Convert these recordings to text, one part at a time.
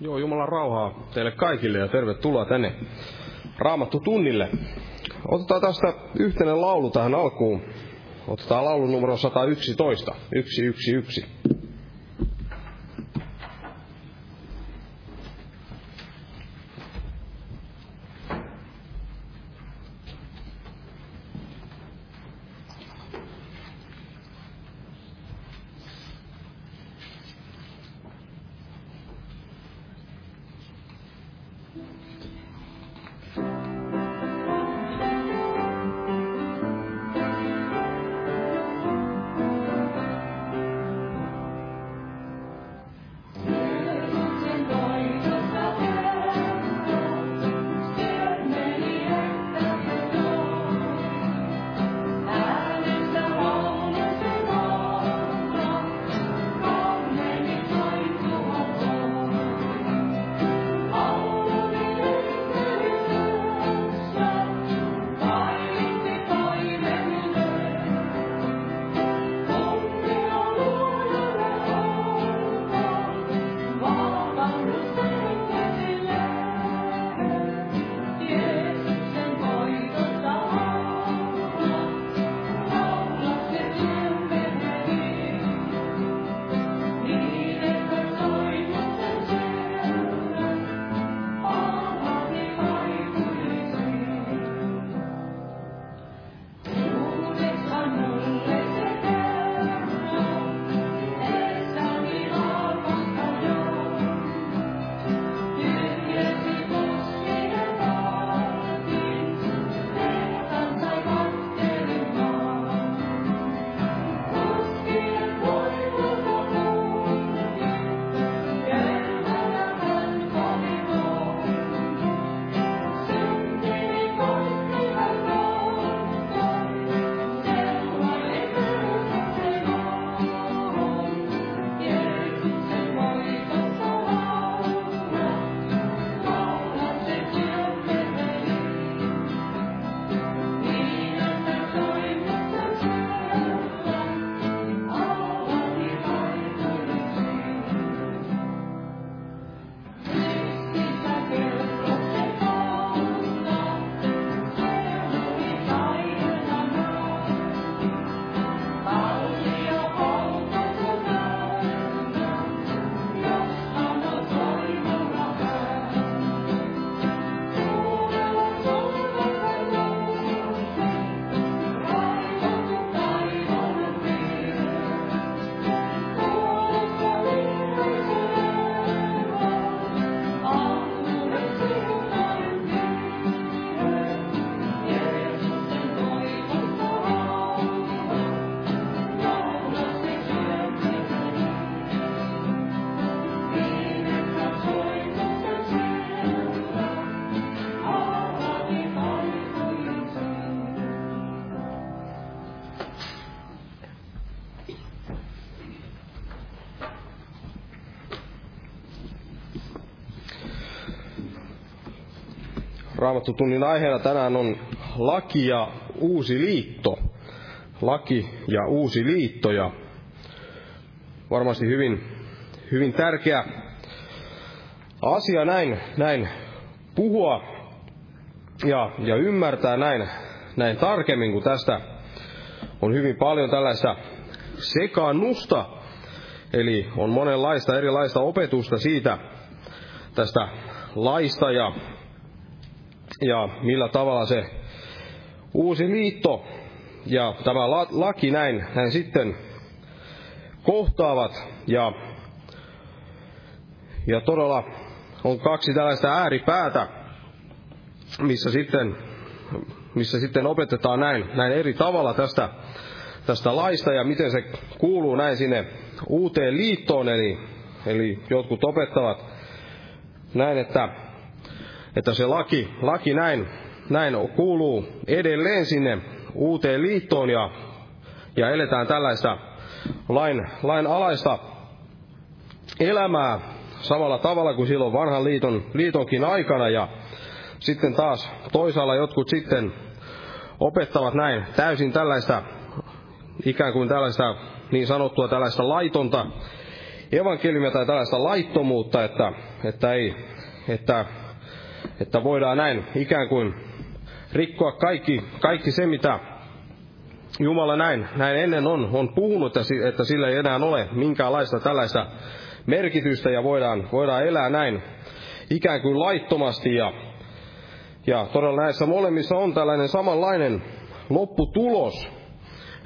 Joo, Jumalan rauhaa teille kaikille ja tervetuloa tänne Raamattu tunnille. Otetaan tästä yhteinen laulu tähän alkuun. Otetaan laulu numero 111, 111. Raamattutunnin aiheena tänään on laki ja uusi liitto. Laki ja uusi liitto ja varmasti hyvin, hyvin tärkeä asia näin, näin puhua ja, ja ymmärtää näin, näin tarkemmin, kun tästä on hyvin paljon tällaista sekaannusta, eli on monenlaista erilaista opetusta siitä tästä laista ja ja millä tavalla se uusi liitto ja tämä laki näin, näin sitten kohtaavat ja, ja todella on kaksi tällaista ääripäätä, missä sitten, missä sitten opetetaan näin, näin eri tavalla tästä, tästä laista ja miten se kuuluu näin sinne uuteen liittoon. Eli, eli jotkut opettavat näin, että että se laki, laki näin, näin kuuluu edelleen sinne uuteen liittoon ja, ja eletään tällaista lain, lain alaista elämää samalla tavalla kuin silloin vanhan liiton, liitonkin aikana. Ja sitten taas toisaalla jotkut sitten opettavat näin täysin tällaista ikään kuin tällaista niin sanottua tällaista laitonta evankeliumia tai tällaista laittomuutta, että, että ei, että, että voidaan näin ikään kuin rikkoa kaikki, kaikki se, mitä Jumala näin, näin ennen on, on puhunut, että sillä ei enää ole minkäänlaista tällaista merkitystä ja voidaan, voidaan elää näin ikään kuin laittomasti. Ja, ja todella näissä molemmissa on tällainen samanlainen lopputulos.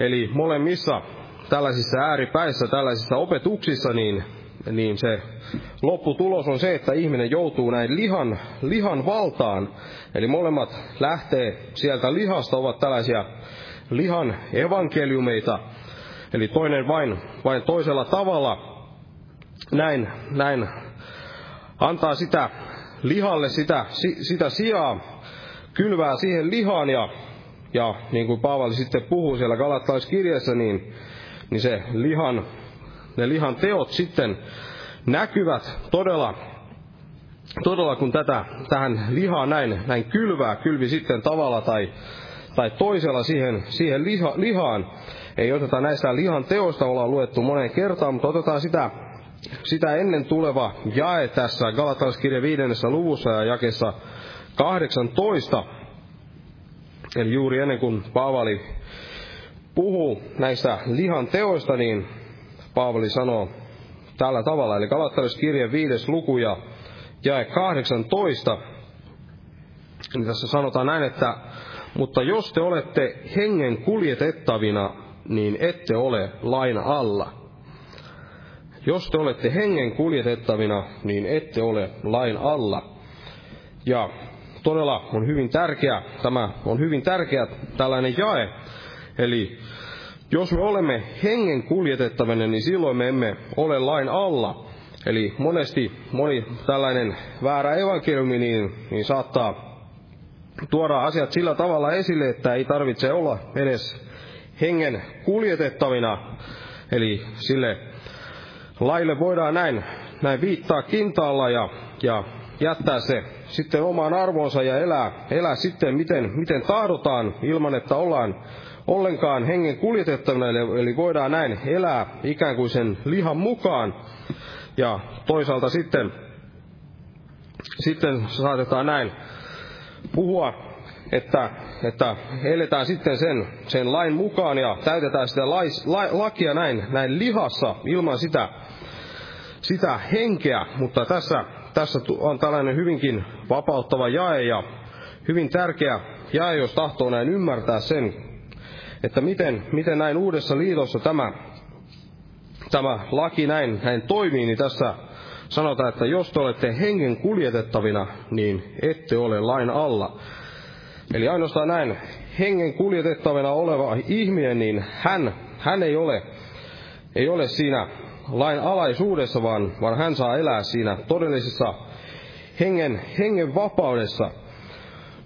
Eli molemmissa tällaisissa ääripäissä, tällaisissa opetuksissa, niin, niin se lopputulos on se, että ihminen joutuu näin lihan, lihan valtaan. Eli molemmat lähtee sieltä lihasta, ovat tällaisia lihan evankeliumeita. Eli toinen vain, vain toisella tavalla näin, näin antaa sitä lihalle sitä, sitä sijaa, kylvää siihen lihaan ja, ja niin kuin Paavali sitten puhuu siellä Galattalaiskirjassa, niin, niin se lihan, ne lihan teot sitten näkyvät todella, todella kun tätä, tähän lihaan näin, näin kylvää, kylvi sitten tavalla tai, tai toisella siihen, siihen liha, lihaan. Ei oteta näistä lihan teosta, ollaan luettu moneen kertaan, mutta otetaan sitä sitä ennen tuleva jae tässä Galatalaiskirjan viidennessä luvussa ja jakessa 18. Eli juuri ennen kuin Paavali puhuu näistä lihan teoista, niin Paavali sanoo tällä tavalla. Eli Galatalaiskirjan viides luku ja jae 18. Niin tässä sanotaan näin, että mutta jos te olette hengen kuljetettavina, niin ette ole lain alla. Jos te olette hengen kuljetettavina, niin ette ole lain alla. Ja todella on hyvin tärkeä, tämä on hyvin tärkeä tällainen jae. Eli jos me olemme hengen kuljetettavina, niin silloin me emme ole lain alla. Eli monesti moni tällainen väärä evankeliumi niin, niin saattaa tuoda asiat sillä tavalla esille, että ei tarvitse olla edes hengen kuljetettavina. Eli sille laille voidaan näin, näin viittaa kintaalla ja, ja jättää se sitten omaan arvoonsa ja elää, elää sitten miten, miten tahdotaan ilman, että ollaan ollenkaan hengen kuljetettavana, eli, voidaan näin elää ikään kuin sen lihan mukaan. Ja toisaalta sitten, sitten saatetaan näin puhua, että, että eletään sitten sen, sen lain mukaan ja täytetään sitä lais, la, lakia näin, näin lihassa ilman sitä sitä henkeä, mutta tässä, tässä on tällainen hyvinkin vapauttava jae ja hyvin tärkeä jae, jos tahtoo näin ymmärtää sen, että miten, miten näin uudessa liitossa tämä, tämä laki näin, näin toimii, niin tässä sanotaan, että jos te olette hengen kuljetettavina, niin ette ole lain alla. Eli ainoastaan näin hengen kuljetettavina oleva ihminen, niin hän, hän ei ole, ei ole siinä lain alaisuudessa, vaan, vaan hän saa elää siinä todellisessa hengen, hengen vapaudessa.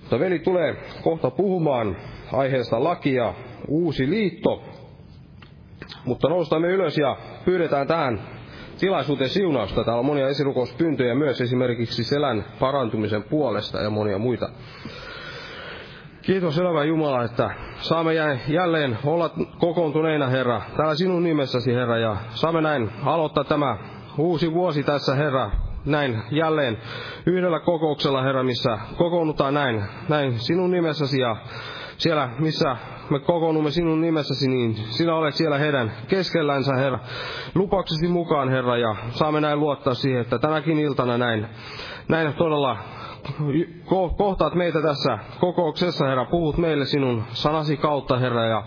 Mutta veli tulee kohta puhumaan aiheesta lakia uusi liitto. Mutta noustamme ylös ja pyydetään tähän tilaisuuteen siunausta. Täällä on monia esirukouspyyntöjä myös esimerkiksi selän parantumisen puolesta ja monia muita. Kiitos elävä Jumala, että saamme jälleen olla kokoontuneina, Herra, täällä sinun nimessäsi, Herra, ja saamme näin aloittaa tämä uusi vuosi tässä, Herra, näin jälleen yhdellä kokouksella, Herra, missä kokoonnutaan näin, näin sinun nimessäsi ja siellä, missä me kokoonnumme sinun nimessäsi, niin sinä olet siellä heidän keskellänsä, Herra, lupauksesi mukaan, Herra, ja saamme näin luottaa siihen, että tänäkin iltana näin, näin todella kohtaat meitä tässä kokouksessa, Herra. Puhut meille sinun sanasi kautta, Herra, ja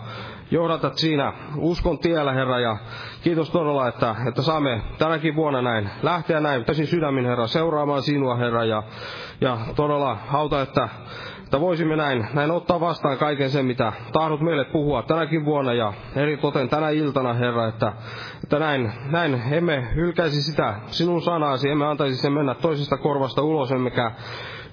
johdatat siinä uskon tiellä, Herra, ja kiitos todella, että, että saamme tänäkin vuonna näin lähteä näin täysin sydämin, Herra, seuraamaan sinua, Herra, ja, ja todella auta, että, että voisimme näin, näin ottaa vastaan kaiken sen, mitä tahdot meille puhua tänäkin vuonna ja eri toten tänä iltana, Herra, että, että näin, näin emme hylkäisi sitä sinun sanasi, emme antaisi sen mennä toisesta korvasta ulos, emmekä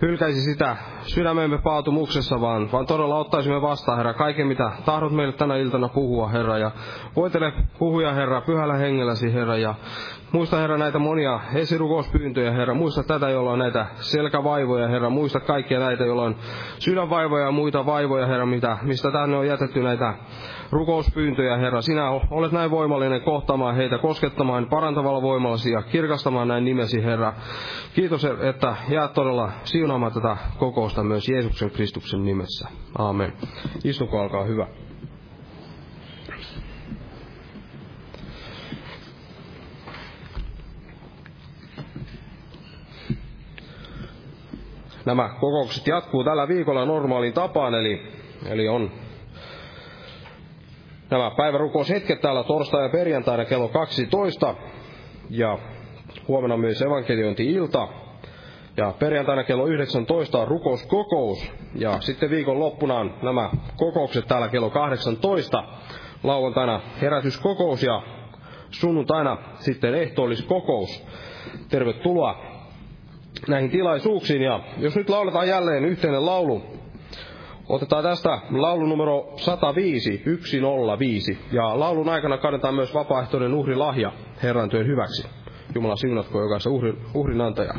hylkäisi sitä sydämemme paatumuksessa, vaan, vaan todella ottaisimme vastaan, Herra, kaiken mitä tahdot meille tänä iltana puhua, Herra, ja voitele puhuja, Herra, pyhällä hengelläsi, Herra, ja Muista, Herra, näitä monia esirukouspyyntöjä, Herra. Muista tätä, jolla on näitä selkävaivoja, Herra. Muista kaikkia näitä, joilla on sydänvaivoja ja muita vaivoja, Herra, mitä, mistä tänne on jätetty näitä rukouspyyntöjä, Herra. Sinä olet näin voimallinen kohtaamaan heitä, koskettamaan parantavalla voimallasi ja kirkastamaan näin nimesi, Herra. Kiitos, että jäät todella siunaamaan tätä kokousta myös Jeesuksen Kristuksen nimessä. Aamen. Istuko alkaa hyvä. nämä kokoukset jatkuu tällä viikolla normaaliin tapaan, eli, eli on nämä päivärukoushetket täällä torstai ja perjantaina kello 12 ja huomenna myös evankeliointi-ilta. Ja perjantaina kello 19 on rukouskokous ja sitten viikon loppuna on nämä kokoukset täällä kello 18. Lauantaina herätyskokous ja sunnuntaina sitten ehtoolliskokous. Tervetuloa näihin tilaisuuksiin. Ja jos nyt lauletaan jälleen yhteinen laulu, otetaan tästä laulu numero 105, 105. Ja laulun aikana kannetaan myös vapaaehtoinen uhrilahja Herran työn hyväksi. Jumala siunatko jokaisen uhrin, uhrin antajaa.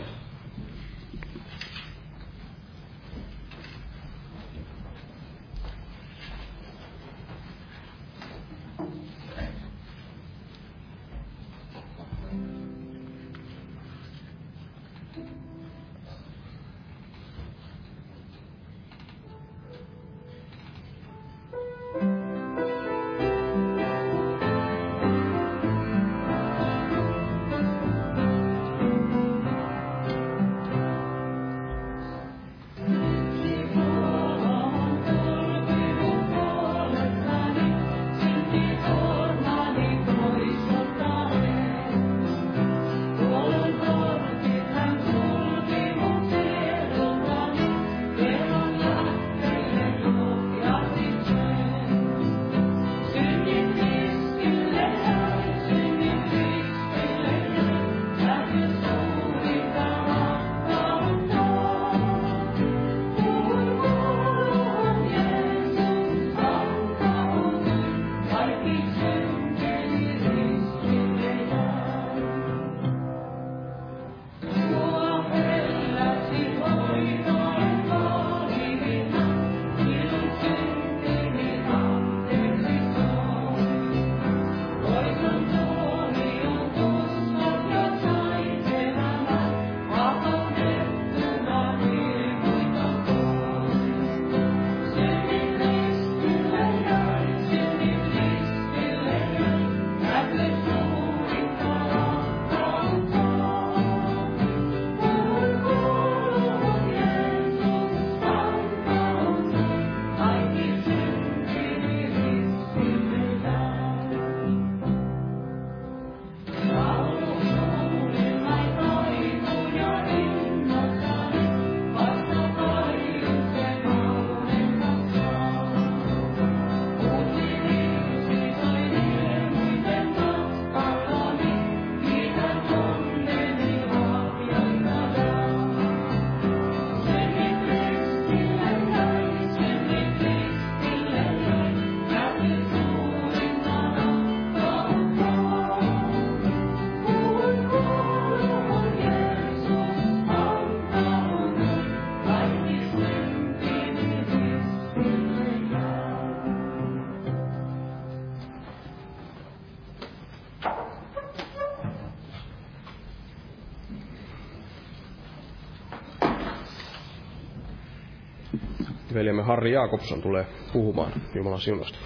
Veljemme Harri Jaakobson tulee puhumaan Jumalan siunosta.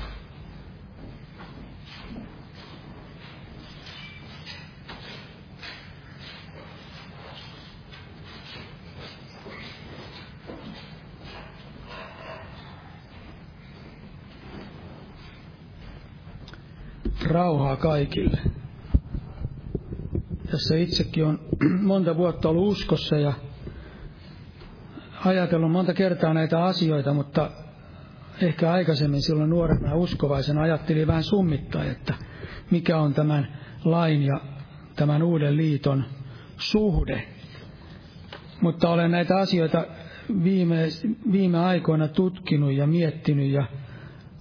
Rauhaa kaikille. Tässä itsekin on monta vuotta ollut uskossa ja ajatellut monta kertaa näitä asioita, mutta ehkä aikaisemmin silloin nuorena uskovaisen ajattelin vähän summittaa, että mikä on tämän lain ja tämän uuden liiton suhde. Mutta olen näitä asioita viime, viime aikoina tutkinut ja miettinyt ja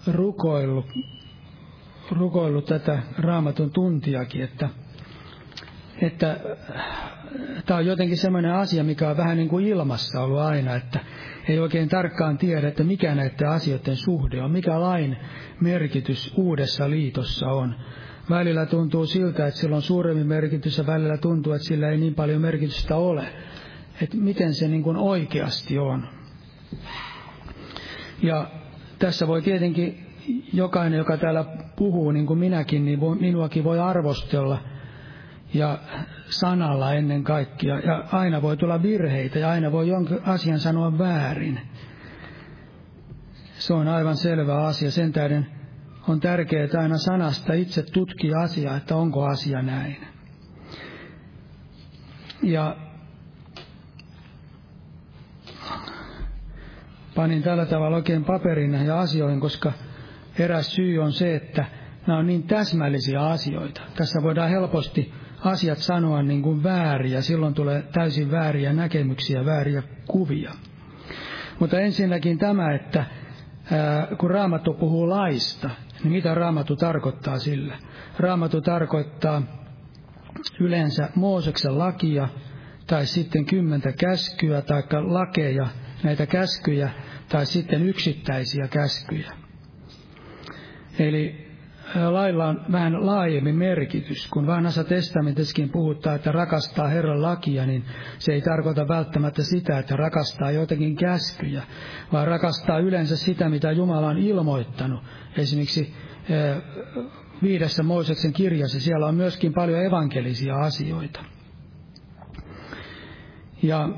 rukoillut, rukoillut tätä raamatun tuntiakin, että, että tämä on jotenkin semmoinen asia, mikä on vähän niin kuin ilmassa ollut aina, että ei oikein tarkkaan tiedä, että mikä näiden asioiden suhde on, mikä lain merkitys uudessa liitossa on. Välillä tuntuu siltä, että sillä on suuremmin merkitys ja välillä tuntuu, että sillä ei niin paljon merkitystä ole. Että miten se niin kuin oikeasti on. Ja tässä voi tietenkin jokainen, joka täällä puhuu, niin kuin minäkin, niin minuakin voi arvostella ja sanalla ennen kaikkea. Ja aina voi tulla virheitä ja aina voi jonkin asian sanoa väärin. Se on aivan selvä asia. Sen tähden on tärkeää aina sanasta itse tutkia asiaa, että onko asia näin. Ja panin tällä tavalla oikein paperin ja asioihin, koska eräs syy on se, että nämä on niin täsmällisiä asioita. Tässä voidaan helposti asiat sanoa niin kuin väärin ja silloin tulee täysin vääriä näkemyksiä, vääriä kuvia. Mutta ensinnäkin tämä, että kun Raamattu puhuu laista, niin mitä Raamattu tarkoittaa sillä? Raamattu tarkoittaa yleensä Mooseksen lakia tai sitten kymmentä käskyä tai lakeja, näitä käskyjä tai sitten yksittäisiä käskyjä. Eli lailla on vähän laajemmin merkitys. Kun vanhassa testamentissakin puhutaan, että rakastaa Herran lakia, niin se ei tarkoita välttämättä sitä, että rakastaa jotenkin käskyjä, vaan rakastaa yleensä sitä, mitä Jumala on ilmoittanut. Esimerkiksi viidessä Mooseksen kirjassa siellä on myöskin paljon evankelisia asioita. Ja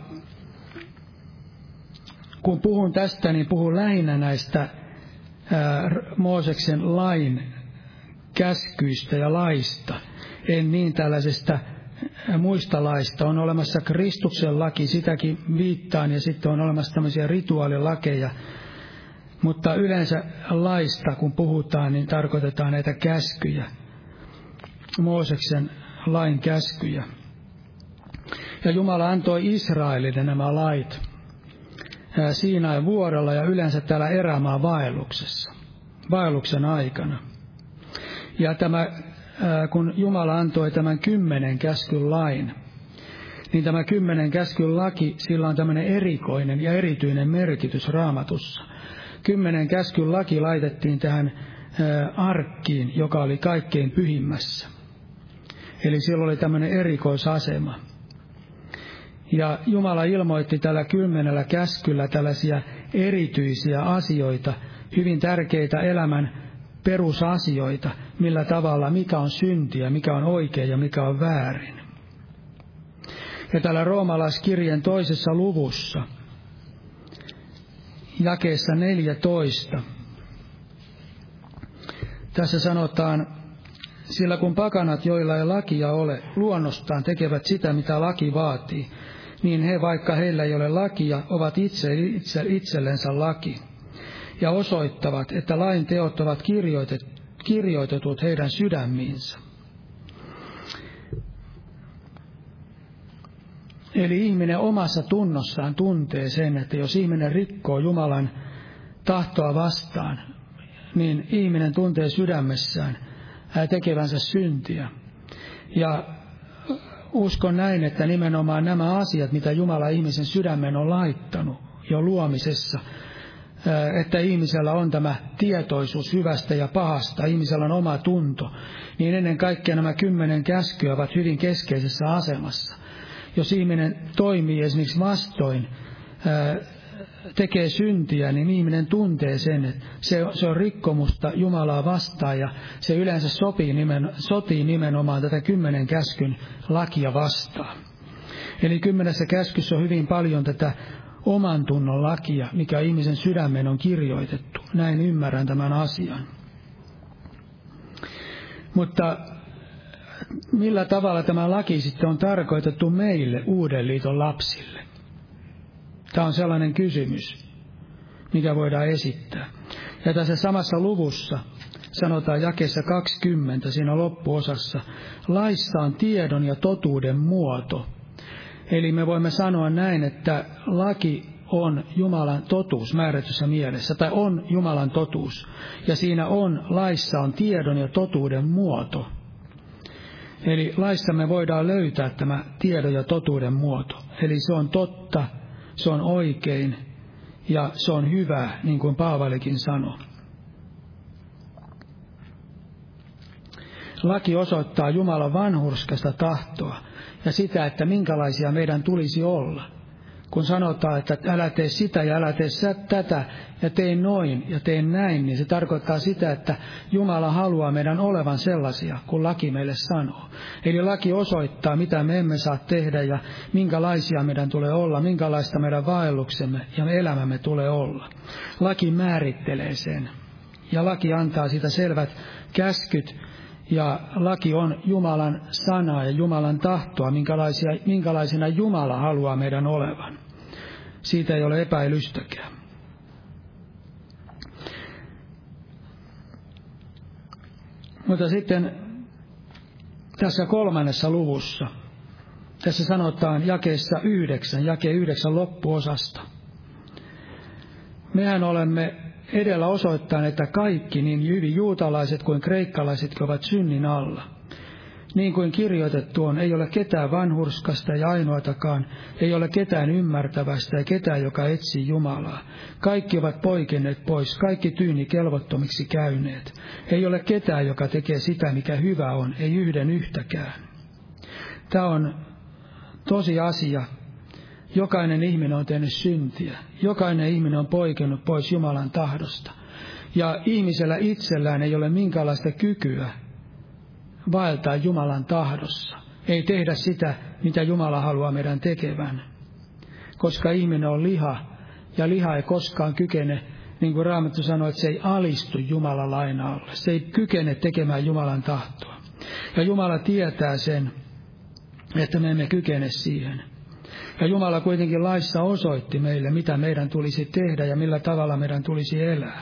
kun puhun tästä, niin puhun lähinnä näistä Mooseksen lain käskyistä ja laista, en niin tällaisesta muista laista. On olemassa Kristuksen laki, sitäkin viittaan, ja sitten on olemassa tämmöisiä rituaalilakeja. Mutta yleensä laista, kun puhutaan, niin tarkoitetaan näitä käskyjä, Mooseksen lain käskyjä. Ja Jumala antoi Israelille nämä lait Siinain vuorella ja yleensä täällä erämaa vaelluksessa, vaelluksen aikana. Ja tämä, kun Jumala antoi tämän kymmenen käskyn lain, niin tämä kymmenen käskyn laki, sillä on tämmöinen erikoinen ja erityinen merkitys raamatussa. Kymmenen käskyn laki laitettiin tähän arkkiin, joka oli kaikkein pyhimmässä. Eli sillä oli tämmöinen erikoisasema. Ja Jumala ilmoitti tällä kymmenellä käskyllä tällaisia erityisiä asioita, hyvin tärkeitä elämän perusasioita, millä tavalla, mikä on syntiä, mikä on oikein ja mikä on väärin. Ja täällä roomalaiskirjan toisessa luvussa, jakeessa 14, tässä sanotaan, sillä kun pakanat, joilla ei lakia ole, luonnostaan tekevät sitä, mitä laki vaatii, niin he, vaikka heillä ei ole lakia, ovat itse, itse itsellensä laki ja osoittavat, että lain teot ovat kirjoitet, kirjoitetut heidän sydämiinsä. Eli ihminen omassa tunnossaan tuntee sen, että jos ihminen rikkoo Jumalan tahtoa vastaan, niin ihminen tuntee sydämessään tekevänsä syntiä. Ja uskon näin, että nimenomaan nämä asiat, mitä Jumala ihmisen sydämen on laittanut jo luomisessa, että ihmisellä on tämä tietoisuus hyvästä ja pahasta, ihmisellä on oma tunto, niin ennen kaikkea nämä kymmenen käskyä ovat hyvin keskeisessä asemassa. Jos ihminen toimii esimerkiksi vastoin tekee syntiä, niin ihminen tuntee sen, että se, se on rikkomusta Jumalaa vastaan ja se yleensä sopii nimen, sotii nimenomaan tätä kymmenen käskyn lakia vastaan. Eli kymmenessä käskyssä on hyvin paljon tätä oman tunnon lakia, mikä ihmisen sydämen on kirjoitettu. Näin ymmärrän tämän asian. Mutta millä tavalla tämä laki sitten on tarkoitettu meille, uuden liiton lapsille? Tämä on sellainen kysymys, mikä voidaan esittää. Ja tässä samassa luvussa sanotaan jakessa 20 siinä loppuosassa, laissa on tiedon ja totuuden muoto. Eli me voimme sanoa näin, että laki on Jumalan totuus määrätyssä mielessä, tai on Jumalan totuus. Ja siinä on, laissa on tiedon ja totuuden muoto. Eli laista me voidaan löytää tämä tiedon ja totuuden muoto. Eli se on totta, se on oikein ja se on hyvä, niin kuin Paavalikin sanoi. Laki osoittaa Jumalan vanhurskasta tahtoa ja sitä, että minkälaisia meidän tulisi olla – kun sanotaan, että älä tee sitä ja älä tee tätä ja tee noin ja tee näin, niin se tarkoittaa sitä, että Jumala haluaa meidän olevan sellaisia, kun laki meille sanoo. Eli laki osoittaa, mitä me emme saa tehdä ja minkälaisia meidän tulee olla, minkälaista meidän vaelluksemme ja elämämme tulee olla. Laki määrittelee sen ja laki antaa sitä selvät käskyt, ja laki on Jumalan sanaa ja Jumalan tahtoa, minkälaisia, minkälaisena Jumala haluaa meidän olevan. Siitä ei ole epäilystäkään. Mutta sitten tässä kolmannessa luvussa, tässä sanotaan jakeessa yhdeksän, jake yhdeksän loppuosasta. Mehän olemme edellä osoittaa, että kaikki, niin hyvin juutalaiset kuin kreikkalaisetkin ovat synnin alla. Niin kuin kirjoitettu on, ei ole ketään vanhurskasta ja ainoatakaan, ei ole ketään ymmärtävästä ja ketään, joka etsii Jumalaa. Kaikki ovat poikenneet pois, kaikki tyyni kelvottomiksi käyneet. Ei ole ketään, joka tekee sitä, mikä hyvä on, ei yhden yhtäkään. Tämä on tosi asia, Jokainen ihminen on tehnyt syntiä. Jokainen ihminen on poikennut pois Jumalan tahdosta. Ja ihmisellä itsellään ei ole minkäänlaista kykyä vaeltaa Jumalan tahdossa. Ei tehdä sitä, mitä Jumala haluaa meidän tekevän. Koska ihminen on liha, ja liha ei koskaan kykene, niin kuin Raamattu sanoi, että se ei alistu Jumalan laina alle. Se ei kykene tekemään Jumalan tahtoa. Ja Jumala tietää sen, että me emme kykene siihen. Ja Jumala kuitenkin laissa osoitti meille, mitä meidän tulisi tehdä ja millä tavalla meidän tulisi elää.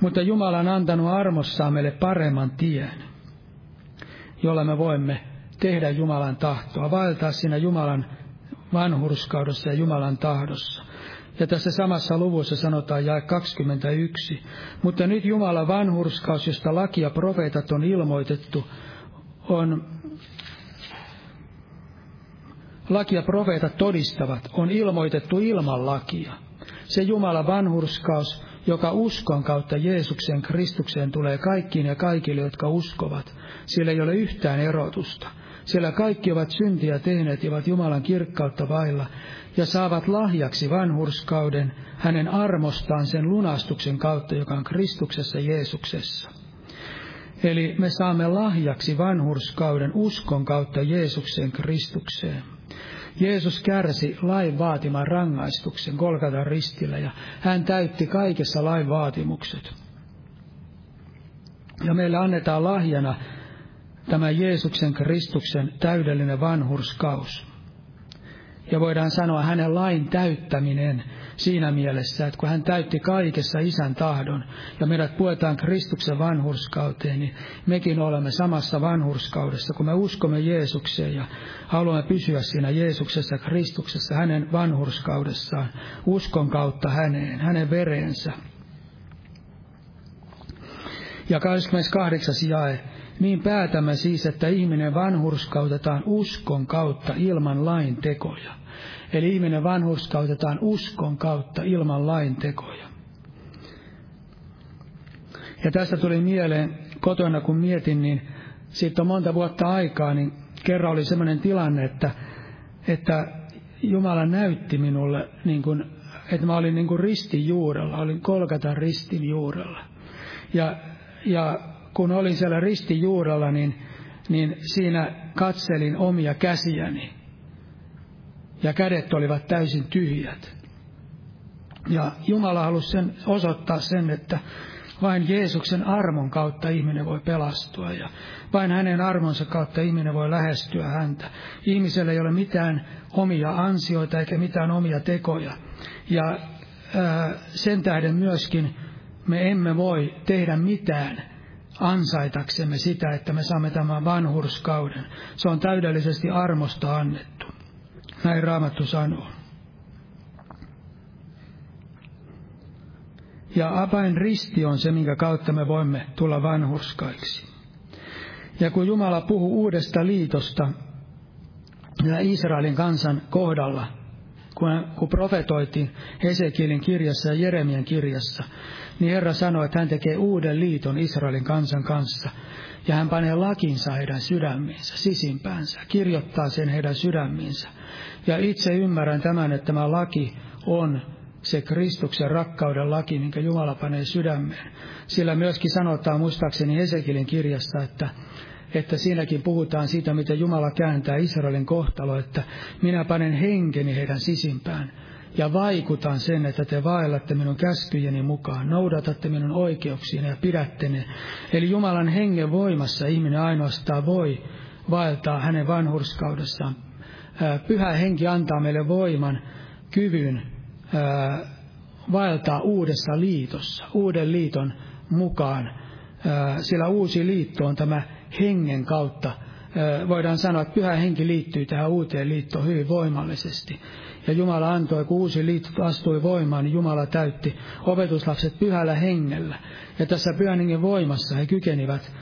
Mutta Jumala on antanut armossaan meille paremman tien, jolla me voimme tehdä Jumalan tahtoa, vaeltaa siinä Jumalan vanhurskaudessa ja Jumalan tahdossa. Ja tässä samassa luvussa sanotaan jae 21. Mutta nyt Jumalan vanhurskaus, josta laki ja profeetat on ilmoitettu, on laki ja profeetat todistavat, on ilmoitettu ilman lakia. Se Jumalan vanhurskaus, joka uskon kautta Jeesuksen Kristukseen tulee kaikkiin ja kaikille, jotka uskovat. Siellä ei ole yhtään erotusta. Siellä kaikki ovat syntiä tehneet ja ovat Jumalan kirkkautta vailla ja saavat lahjaksi vanhurskauden hänen armostaan sen lunastuksen kautta, joka on Kristuksessa Jeesuksessa. Eli me saamme lahjaksi vanhurskauden uskon kautta Jeesuksen Kristukseen. Jeesus kärsi lain vaatiman rangaistuksen Golgatan ristillä ja hän täytti kaikessa lain vaatimukset. Ja meille annetaan lahjana tämä Jeesuksen Kristuksen täydellinen vanhurskaus. Ja voidaan sanoa hänen lain täyttäminen siinä mielessä, että kun hän täytti kaikessa isän tahdon ja meidät puetaan Kristuksen vanhurskauteen, niin mekin olemme samassa vanhurskaudessa, kun me uskomme Jeesukseen ja haluamme pysyä siinä Jeesuksessa Kristuksessa, hänen vanhurskaudessaan, uskon kautta häneen, hänen verensä. Ja 28. jae. Niin päätämme siis, että ihminen vanhurskautetaan uskon kautta ilman lain tekoja. Eli ihminen vanhurskautetaan uskon kautta ilman lain tekoja. Ja tästä tuli mieleen kotona, kun mietin, niin siitä on monta vuotta aikaa, niin kerran oli sellainen tilanne, että, että Jumala näytti minulle, niin kuin, että mä olin niin kuin ristin juurella, olin kolkata ristin juurella. Ja, ja kun olin siellä ristin juurella, niin, niin siinä katselin omia käsiäni ja kädet olivat täysin tyhjät. Ja Jumala halusi sen, osoittaa sen, että vain Jeesuksen armon kautta ihminen voi pelastua ja vain hänen armonsa kautta ihminen voi lähestyä häntä. Ihmisellä ei ole mitään omia ansioita eikä mitään omia tekoja. Ja ää, sen tähden myöskin me emme voi tehdä mitään ansaitaksemme sitä, että me saamme tämän vanhurskauden. Se on täydellisesti armosta annettu. Näin Raamattu sanoo. Ja apain risti on se, minkä kautta me voimme tulla vanhurskaiksi. Ja kun Jumala puhuu uudesta liitosta ja Israelin kansan kohdalla, kun, kun profetoitiin Hesekielin kirjassa ja Jeremian kirjassa, niin Herra sanoi, että hän tekee uuden liiton Israelin kansan kanssa. Ja hän panee lakinsa heidän sydämiinsä, sisimpäänsä, kirjoittaa sen heidän sydämiinsä. Ja itse ymmärrän tämän, että tämä laki on se Kristuksen rakkauden laki, minkä Jumala panee sydämeen. Sillä myöskin sanotaan muistaakseni Hesekilin kirjassa, että, että siinäkin puhutaan siitä, miten Jumala kääntää Israelin kohtalo, että minä panen henkeni heidän sisimpään ja vaikutan sen, että te vaellatte minun käskyjeni mukaan, noudatatte minun oikeuksiini ja pidätte ne. Eli Jumalan hengen voimassa ihminen ainoastaan voi vaeltaa hänen vanhurskaudessaan. Pyhä henki antaa meille voiman, kyvyn vaeltaa uudessa liitossa, uuden liiton mukaan, sillä uusi liitto on tämä hengen kautta. Voidaan sanoa, että pyhä henki liittyy tähän uuteen liittoon hyvin voimallisesti. Ja Jumala antoi, kun uusi liitto astui voimaan, niin Jumala täytti opetuslapset pyhällä hengellä. Ja tässä pyhän hengen voimassa he kykenivät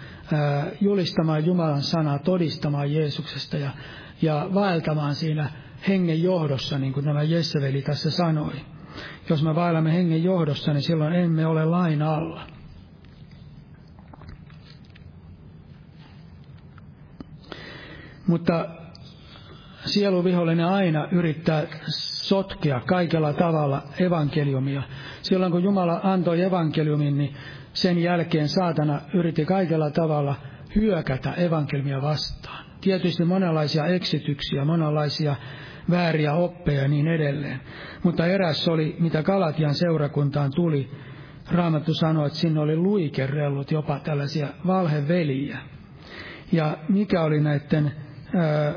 julistamaan Jumalan sanaa, todistamaan Jeesuksesta ja, ja vaeltamaan siinä hengen johdossa, niin kuin tämä Jesseveli tässä sanoi. Jos me vaellamme hengen johdossa, niin silloin emme ole lain alla. Mutta sieluvihollinen aina yrittää sotkea kaikella tavalla evankeliumia. Silloin kun Jumala antoi evankeliumin, niin sen jälkeen saatana yritti kaikella tavalla hyökätä evankeliumia vastaan. Tietysti monenlaisia eksityksiä, monenlaisia vääriä oppeja ja niin edelleen. Mutta eräs oli, mitä Galatian seurakuntaan tuli, Raamattu sanoi, että sinne oli luikerellut jopa tällaisia valheveliä. Ja mikä oli näiden, ää,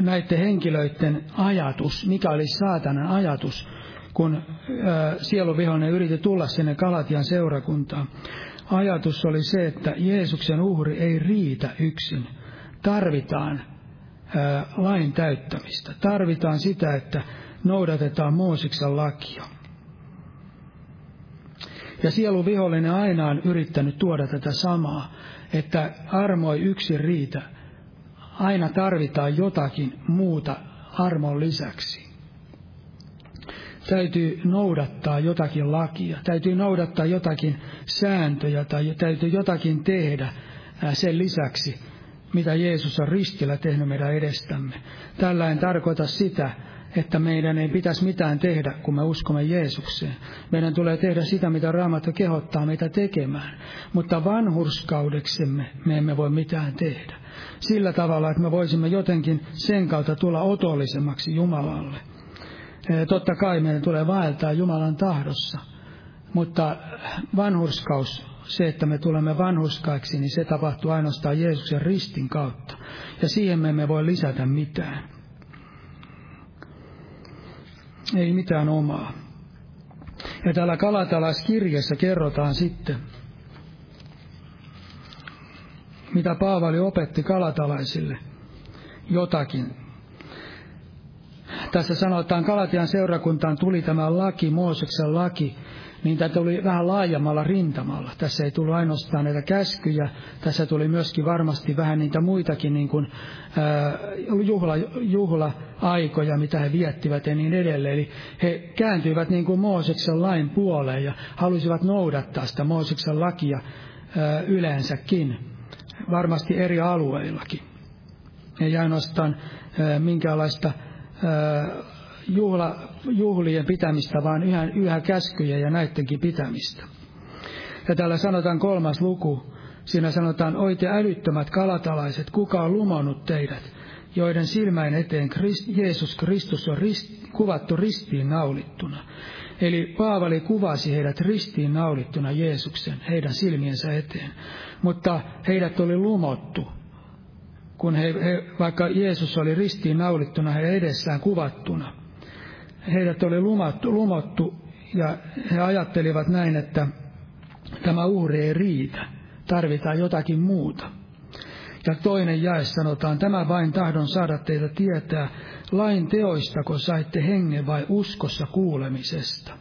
näiden henkilöiden ajatus, mikä oli saatanan ajatus, kun sieluvihollinen yritti tulla sinne Galatian seurakuntaan. Ajatus oli se, että Jeesuksen uhri ei riitä yksin. Tarvitaan lain täyttämistä. Tarvitaan sitä, että noudatetaan Mooseksen lakia. Ja sielun vihollinen aina on yrittänyt tuoda tätä samaa, että armoi yksi riitä. Aina tarvitaan jotakin muuta armon lisäksi. Täytyy noudattaa jotakin lakia, täytyy noudattaa jotakin sääntöjä tai täytyy jotakin tehdä sen lisäksi, mitä Jeesus on ristillä tehnyt meidän edestämme. Tällä en tarkoita sitä, että meidän ei pitäisi mitään tehdä, kun me uskomme Jeesukseen. Meidän tulee tehdä sitä, mitä Raamattu kehottaa meitä tekemään. Mutta vanhurskaudeksemme me emme voi mitään tehdä. Sillä tavalla, että me voisimme jotenkin sen kautta tulla otollisemmaksi Jumalalle. E, totta kai meidän tulee vaeltaa Jumalan tahdossa, mutta vanhurskaus se, että me tulemme vanhuskaiksi, niin se tapahtuu ainoastaan Jeesuksen ristin kautta. Ja siihen me emme voi lisätä mitään. Ei mitään omaa. Ja täällä Kalatalaiskirjassa kerrotaan sitten, mitä Paavali opetti kalatalaisille jotakin. Tässä sanotaan, Kalatian seurakuntaan tuli tämä laki, Mooseksen laki, niin tämä tuli vähän laajemmalla rintamalla. Tässä ei tullut ainoastaan näitä käskyjä, tässä tuli myöskin varmasti vähän niitä muitakin niin kuin, ää, juhla, juhla-aikoja, mitä he viettivät ja niin edelleen. Eli he kääntyivät niin kuin Mooseksen lain puoleen ja halusivat noudattaa sitä Mooseksen lakia ää, yleensäkin, varmasti eri alueillakin. Ei ainoastaan ää, minkäänlaista ää, juhla, juhlien pitämistä, vaan yhä, yhä käskyjä ja näidenkin pitämistä. Ja täällä sanotaan kolmas luku. Siinä sanotaan, oite älyttömät kalatalaiset, kuka on lumannut teidät, joiden silmäin eteen Christ, Jeesus Kristus on rist, kuvattu ristiin naulittuna. Eli Paavali kuvasi heidät ristiin naulittuna Jeesuksen, heidän silmiensä eteen. Mutta heidät oli lumottu, kun he, he, vaikka Jeesus oli ristiin naulittuna heidän edessään kuvattuna heidät oli lumattu, lumottu ja he ajattelivat näin, että tämä uhri ei riitä, tarvitaan jotakin muuta. Ja toinen jae sanotaan, tämä vain tahdon saada teitä tietää, lain teoistako saitte hengen vai uskossa kuulemisesta.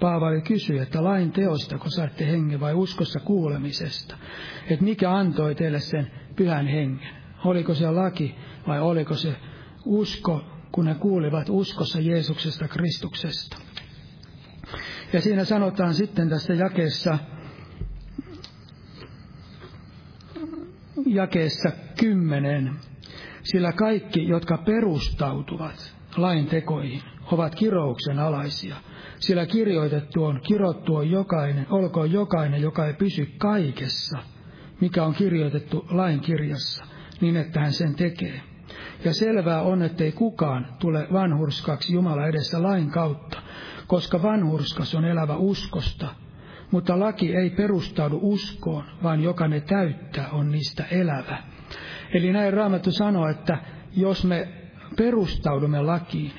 Paavali kysyi, että lain teostako saatte hengen vai uskossa kuulemisesta? Että mikä antoi teille sen pyhän hengen? Oliko se laki vai oliko se usko, kun he kuulivat uskossa Jeesuksesta Kristuksesta? Ja siinä sanotaan sitten tässä jakeessa, jakeessa kymmenen, sillä kaikki, jotka perustautuvat lain tekoihin, ovat kirouksen alaisia. Sillä kirjoitettu on, kirottu on jokainen, olkoon jokainen, joka ei pysy kaikessa, mikä on kirjoitettu lain kirjassa, niin että hän sen tekee. Ja selvää on, ettei kukaan tule vanhurskaksi Jumala edessä lain kautta, koska vanhurskas on elävä uskosta, mutta laki ei perustaudu uskoon, vaan joka ne täyttää on niistä elävä. Eli näin Raamattu sanoo, että jos me perustaudumme lakiin,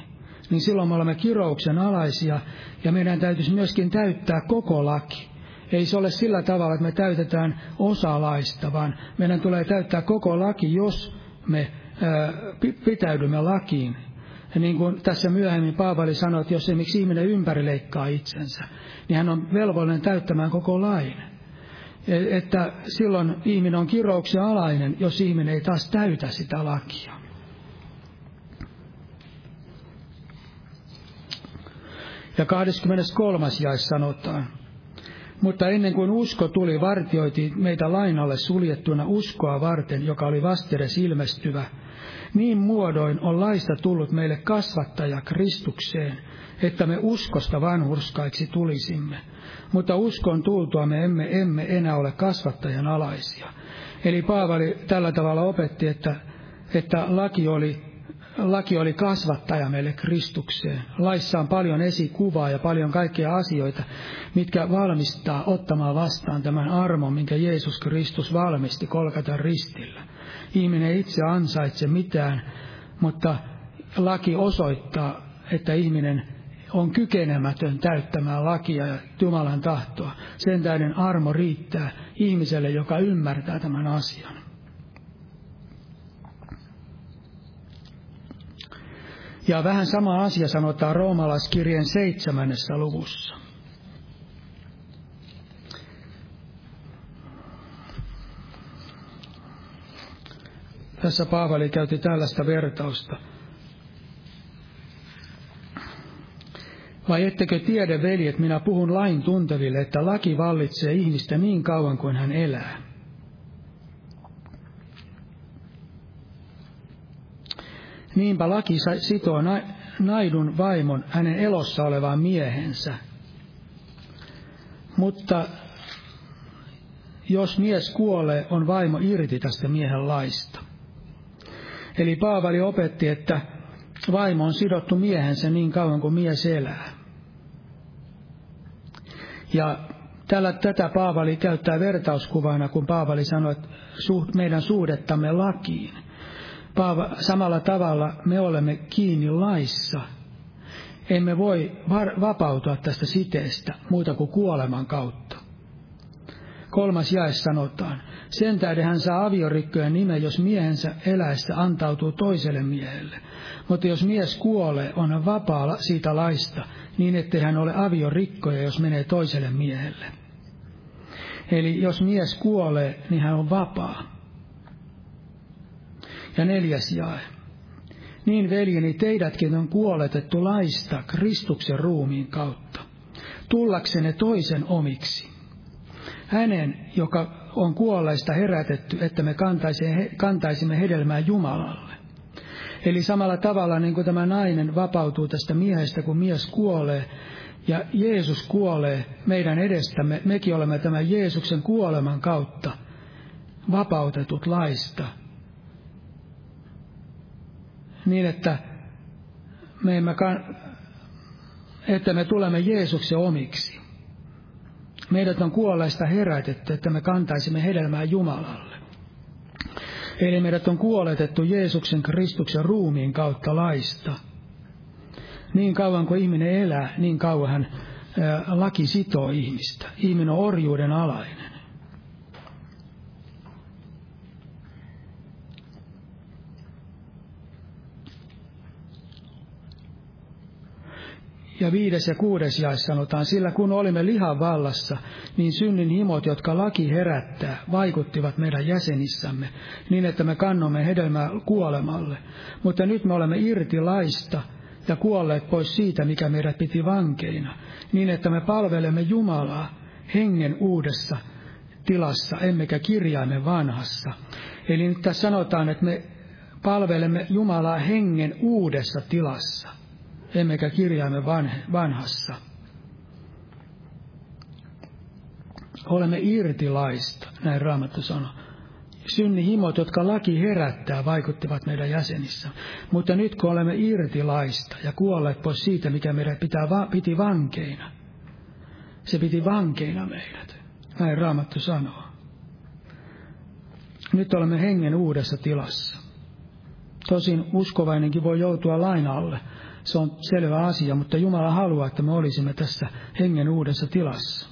niin silloin me olemme kirouksen alaisia ja meidän täytyisi myöskin täyttää koko laki. Ei se ole sillä tavalla, että me täytetään osa laista, vaan meidän tulee täyttää koko laki, jos me pitäydymme lakiin. Ja niin kuin tässä myöhemmin Paavali sanoi, että jos esimerkiksi ihminen ympärileikkaa itsensä, niin hän on velvollinen täyttämään koko lain. E, että silloin ihminen on kirouksen alainen, jos ihminen ei taas täytä sitä lakia. Ja 23. jae sanotaan, mutta ennen kuin usko tuli, vartioitiin meitä lainalle suljettuna uskoa varten, joka oli vastedes ilmestyvä. Niin muodoin on laista tullut meille kasvattaja Kristukseen, että me uskosta vanhurskaiksi tulisimme. Mutta uskon tultua me emme, emme enää ole kasvattajan alaisia. Eli Paavali tällä tavalla opetti, että, että laki oli laki oli kasvattaja meille Kristukseen. Laissa on paljon esikuvaa ja paljon kaikkia asioita, mitkä valmistaa ottamaan vastaan tämän armon, minkä Jeesus Kristus valmisti kolkata ristillä. Ihminen ei itse ansaitse mitään, mutta laki osoittaa, että ihminen on kykenemätön täyttämään lakia ja Jumalan tahtoa. Sen täyden armo riittää ihmiselle, joka ymmärtää tämän asian. Ja vähän sama asia sanotaan roomalaiskirjeen seitsemännessä luvussa. Tässä Paavali käytti tällaista vertausta. Vai ettekö tiedä, veljet, minä puhun lain tunteville, että laki vallitsee ihmistä niin kauan kuin hän elää. Niinpä laki sitoo naidun vaimon hänen elossa olevaan miehensä. Mutta jos mies kuolee, on vaimo irti tästä miehen laista. Eli Paavali opetti, että vaimo on sidottu miehensä niin kauan kuin mies elää. Ja tällä, tätä Paavali käyttää vertauskuvana, kun Paavali sanoi, että meidän suhdettamme lakiin – Paava, samalla tavalla me olemme kiinni laissa. Emme voi vapautua tästä siteestä muuta kuin kuoleman kautta. Kolmas jae sanotaan, sen tähden hän saa aviorikkojen nimen, jos miehensä eläessä antautuu toiselle miehelle. Mutta jos mies kuolee, on hän vapaa siitä laista, niin ettei hän ole aviorikkoja, jos menee toiselle miehelle. Eli jos mies kuolee, niin hän on vapaa. Ja neljäs jae. Niin veljeni, teidätkin on kuoletettu laista Kristuksen ruumiin kautta, tullaksenne toisen omiksi. Hänen, joka on kuolleista herätetty, että me kantaisimme hedelmää Jumalalle. Eli samalla tavalla niin kuin tämä nainen vapautuu tästä miehestä, kun mies kuolee, ja Jeesus kuolee meidän edestämme, mekin olemme tämän Jeesuksen kuoleman kautta vapautetut laista – niin, että me, emme että me tulemme Jeesuksen omiksi. Meidät on kuolleista herätetty, että me kantaisimme hedelmää Jumalalle. Eli meidät on kuoletettu Jeesuksen Kristuksen ruumiin kautta laista. Niin kauan kuin ihminen elää, niin kauan hän laki sitoo ihmistä. Ihminen on orjuuden alainen. Ja viides ja kuudes jae sanotaan, sillä kun olimme lihan vallassa, niin synnin himot, jotka laki herättää, vaikuttivat meidän jäsenissämme, niin että me kannomme hedelmää kuolemalle. Mutta nyt me olemme irti laista ja kuolleet pois siitä, mikä meidät piti vankeina, niin että me palvelemme Jumalaa hengen uudessa tilassa, emmekä kirjaimen vanhassa. Eli nyt tässä sanotaan, että me palvelemme Jumalaa hengen uudessa tilassa – emmekä kirjaimme vanhassa. Olemme irti laista, näin Raamattu sanoo. Synnihimot, jotka laki herättää, vaikuttivat meidän jäsenissä. Mutta nyt kun olemme irti laista ja kuolleet pois siitä, mikä meidän pitää, piti vankeina, se piti vankeina meidät. Näin Raamattu sanoo. Nyt olemme hengen uudessa tilassa. Tosin uskovainenkin voi joutua lainalle, se on selvä asia, mutta Jumala haluaa, että me olisimme tässä hengen uudessa tilassa.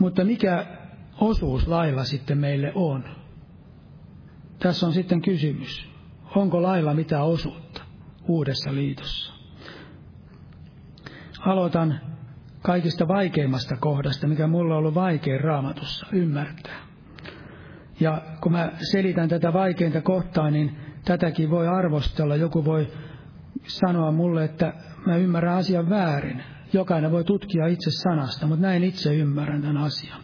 Mutta mikä osuus lailla sitten meille on? Tässä on sitten kysymys. Onko lailla mitä osuutta uudessa liitossa? Aloitan kaikista vaikeimmasta kohdasta, mikä mulla on ollut vaikein raamatussa ymmärtää. Ja kun mä selitän tätä vaikeinta kohtaa, niin tätäkin voi arvostella. Joku voi sanoa mulle, että mä ymmärrän asian väärin. Jokainen voi tutkia itse sanasta, mutta näin itse ymmärrän tämän asian.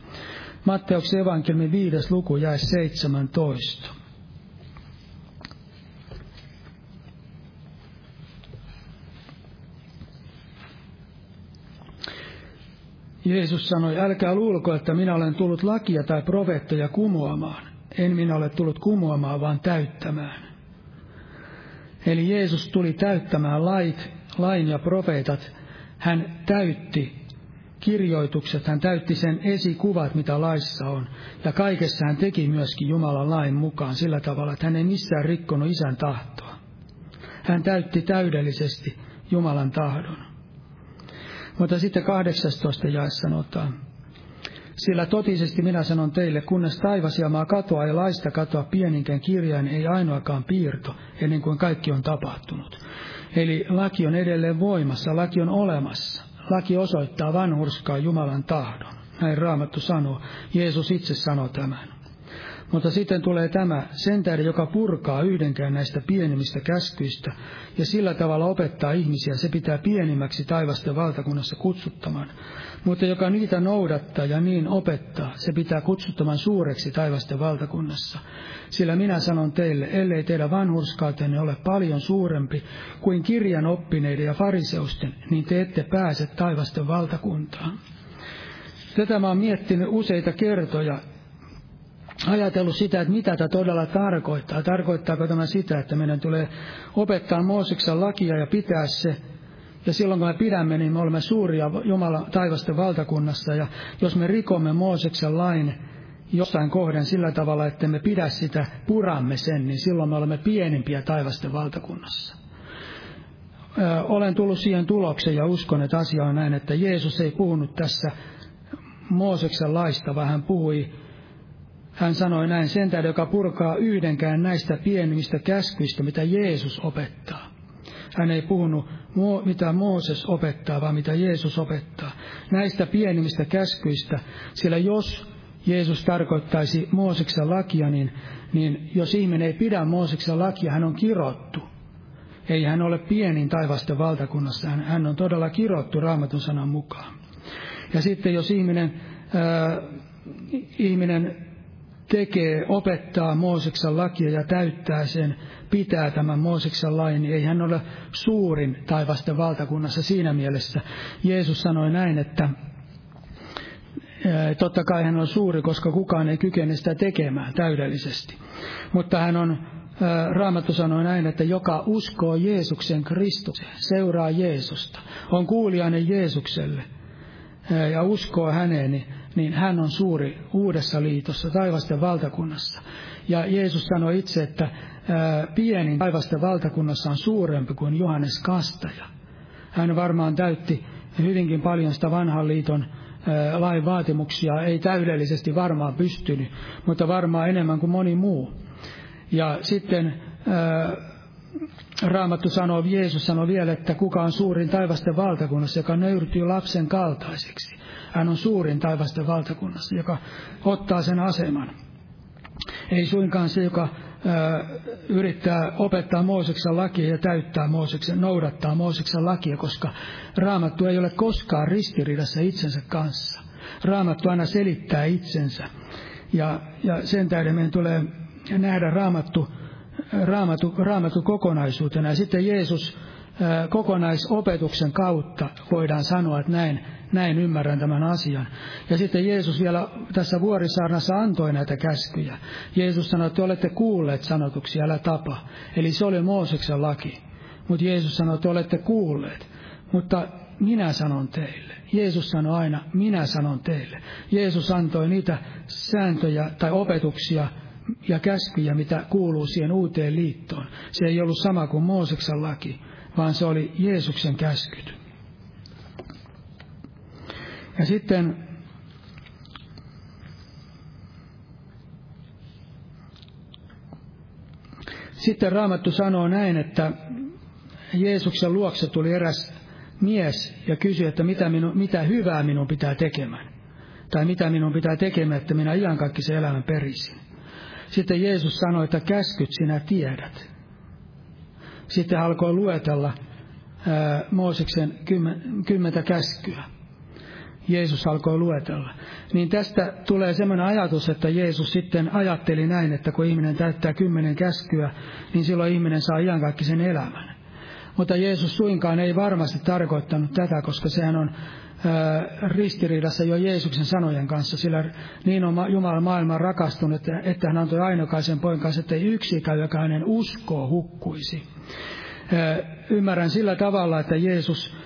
Matteuksen evankelmin viides luku jäi 17. Jeesus sanoi, älkää luulko, että minä olen tullut lakia tai profeettoja kumoamaan. En minä ole tullut kumoamaan, vaan täyttämään. Eli Jeesus tuli täyttämään lait, lain ja profeetat. Hän täytti kirjoitukset, hän täytti sen esikuvat, mitä laissa on. Ja kaikessa hän teki myöskin Jumalan lain mukaan sillä tavalla, että hän ei missään rikkonut isän tahtoa. Hän täytti täydellisesti Jumalan tahdon. Mutta sitten 18 jae sanotaan, sillä totisesti minä sanon teille, kunnes taivas ja maa katoaa ja laista katoa pieninkään kirjain, ei ainoakaan piirto, ennen kuin kaikki on tapahtunut. Eli laki on edelleen voimassa, laki on olemassa. Laki osoittaa vanhurskaan Jumalan tahdon. Näin Raamattu sanoo. Jeesus itse sanoo tämän. Mutta sitten tulee tämä, sen tähden, joka purkaa yhdenkään näistä pienimmistä käskyistä ja sillä tavalla opettaa ihmisiä, se pitää pienimmäksi taivasten valtakunnassa kutsuttamaan. Mutta joka niitä noudattaa ja niin opettaa, se pitää kutsuttamaan suureksi taivasten valtakunnassa. Sillä minä sanon teille, ellei teidän vanhurskautenne ole paljon suurempi kuin kirjan oppineiden ja fariseusten, niin te ette pääse taivasten valtakuntaan. Tätä mä oon miettinyt useita kertoja ajatellut sitä, että mitä tämä todella tarkoittaa. Tarkoittaako tämä sitä, että meidän tulee opettaa Mooseksen lakia ja pitää se. Ja silloin kun me pidämme, niin me olemme suuria Jumala taivasten valtakunnassa. Ja jos me rikomme Mooseksen lain jossain kohden sillä tavalla, että me pidä sitä, puramme sen, niin silloin me olemme pienimpiä taivasten valtakunnassa. Olen tullut siihen tulokseen ja uskon, että asia on näin, että Jeesus ei puhunut tässä Mooseksen laista, vaan hän puhui hän sanoi näin, sen tähden, joka purkaa yhdenkään näistä pienimmistä käskyistä, mitä Jeesus opettaa. Hän ei puhunut, mitä Mooses opettaa, vaan mitä Jeesus opettaa. Näistä pienimmistä käskyistä, sillä jos Jeesus tarkoittaisi Mooseksen lakia, niin, niin jos ihminen ei pidä Mooseksen lakia, hän on kirottu. Ei hän ole pienin taivasten valtakunnassa, hän, hän on todella kirottu raamatun sanan mukaan. Ja sitten jos ihminen, ää, ihminen tekee, opettaa Mooseksen lakia ja täyttää sen, pitää tämän Mooseksen lain, niin ei hän ole suurin taivasten valtakunnassa siinä mielessä. Jeesus sanoi näin, että totta kai hän on suuri, koska kukaan ei kykene sitä tekemään täydellisesti. Mutta hän on, Raamattu sanoi näin, että joka uskoo Jeesuksen Kristukseen, seuraa Jeesusta, on kuulijainen Jeesukselle ja uskoo häneen, niin niin hän on suuri uudessa liitossa, taivasten valtakunnassa. Ja Jeesus sanoi itse, että pienin taivasten valtakunnassa on suurempi kuin Johannes Kastaja. Hän varmaan täytti hyvinkin paljon sitä vanhan liiton lain vaatimuksia, ei täydellisesti varmaan pystynyt, mutta varmaan enemmän kuin moni muu. Ja sitten Raamattu sanoo, Jeesus sanoo vielä, että kuka on suurin taivasten valtakunnassa, joka nöyrtyy lapsen kaltaiseksi. Hän on suurin taivasten valtakunnassa, joka ottaa sen aseman. Ei suinkaan se, joka yrittää opettaa Mooseksen lakia ja täyttää Mooseksen, noudattaa Mooseksen lakia, koska Raamattu ei ole koskaan ristiriidassa itsensä kanssa. Raamattu aina selittää itsensä. Ja, ja sen tähden meidän tulee nähdä Raamattu, Raamattu, Raamattu kokonaisuutena. Ja sitten Jeesus kokonaisopetuksen kautta voidaan sanoa, että näin, näin ymmärrän tämän asian. Ja sitten Jeesus vielä tässä vuorisaarnassa antoi näitä käskyjä. Jeesus sanoi, että te olette kuulleet sanotuksia, älä tapa. Eli se oli Mooseksen laki. Mutta Jeesus sanoi, että te olette kuulleet. Mutta minä sanon teille. Jeesus sanoi aina, minä sanon teille. Jeesus antoi niitä sääntöjä tai opetuksia ja käskyjä, mitä kuuluu siihen uuteen liittoon. Se ei ollut sama kuin Mooseksen laki, vaan se oli Jeesuksen käskyt. Ja sitten Sitten Raamattu sanoo näin, että Jeesuksen luokse tuli eräs mies ja kysyi, että mitä, minu, mitä hyvää minun pitää tekemään. Tai mitä minun pitää tekemään, että minä iankaikkisen elämän perisin. Sitten Jeesus sanoi, että käskyt sinä tiedät. Sitten alkoi luetella ää, Mooseksen kymmen, kymmentä käskyä. Jeesus alkoi luetella. Niin tästä tulee semmoinen ajatus, että Jeesus sitten ajatteli näin, että kun ihminen täyttää kymmenen käskyä, niin silloin ihminen saa iankaikkisen elämän. Mutta Jeesus suinkaan ei varmasti tarkoittanut tätä, koska sehän on ristiriidassa jo Jeesuksen sanojen kanssa, sillä niin on Jumala maailman rakastunut, että hän antoi ainokaisen poikansa, että ei yksikään, joka hänen uskoo, hukkuisi. Ymmärrän sillä tavalla, että Jeesus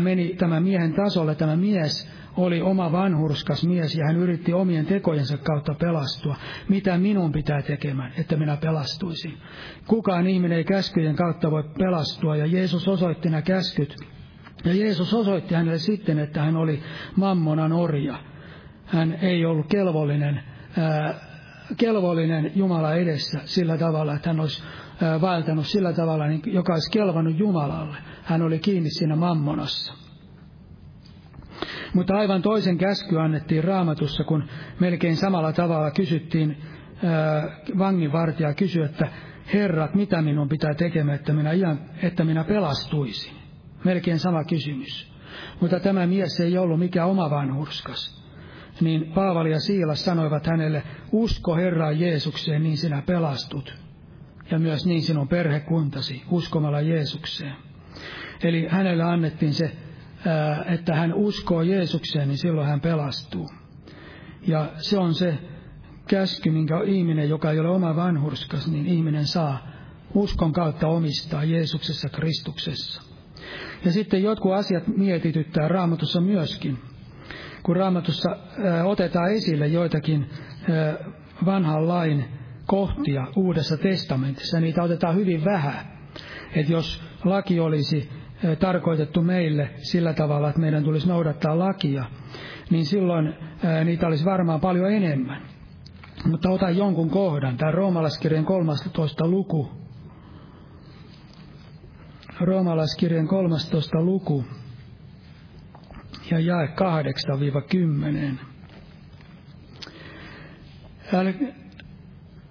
meni tämän miehen tasolle, tämä mies oli oma vanhurskas mies ja hän yritti omien tekojensa kautta pelastua. Mitä minun pitää tekemään, että minä pelastuisin? Kukaan ihminen ei käskyjen kautta voi pelastua ja Jeesus osoitti nämä käskyt. Ja Jeesus osoitti hänelle sitten, että hän oli mammonan orja. Hän ei ollut kelvollinen, ää, kelvollinen Jumala edessä sillä tavalla, että hän olisi vaeltanut sillä tavalla, niin, joka olisi kelvannut Jumalalle. Hän oli kiinni siinä mammonassa. Mutta aivan toisen käsky annettiin raamatussa, kun melkein samalla tavalla kysyttiin, vanginvartija kysyi, että herrat, mitä minun pitää tekemään, että minä, iän, että minä pelastuisin. Melkein sama kysymys. Mutta tämä mies ei ollut mikään oma vanhurskas. Niin Paavali ja Siilas sanoivat hänelle, usko Herraan Jeesukseen, niin sinä pelastut. Ja myös niin sinun perhekuntasi, uskomalla Jeesukseen. Eli hänelle annettiin se että hän uskoo Jeesukseen, niin silloin hän pelastuu. Ja se on se käsky, minkä ihminen, joka ei ole oma vanhurskas, niin ihminen saa uskon kautta omistaa Jeesuksessa Kristuksessa. Ja sitten jotkut asiat mietityttää raamatussa myöskin. Kun raamatussa otetaan esille joitakin vanhan lain kohtia Uudessa testamentissa, niitä otetaan hyvin vähän. Että jos laki olisi tarkoitettu meille sillä tavalla, että meidän tulisi noudattaa lakia, niin silloin niitä olisi varmaan paljon enemmän. Mutta otan jonkun kohdan, tämä roomalaiskirjan 13. luku. Roomalaiskirjan 13. luku ja jae 8-10.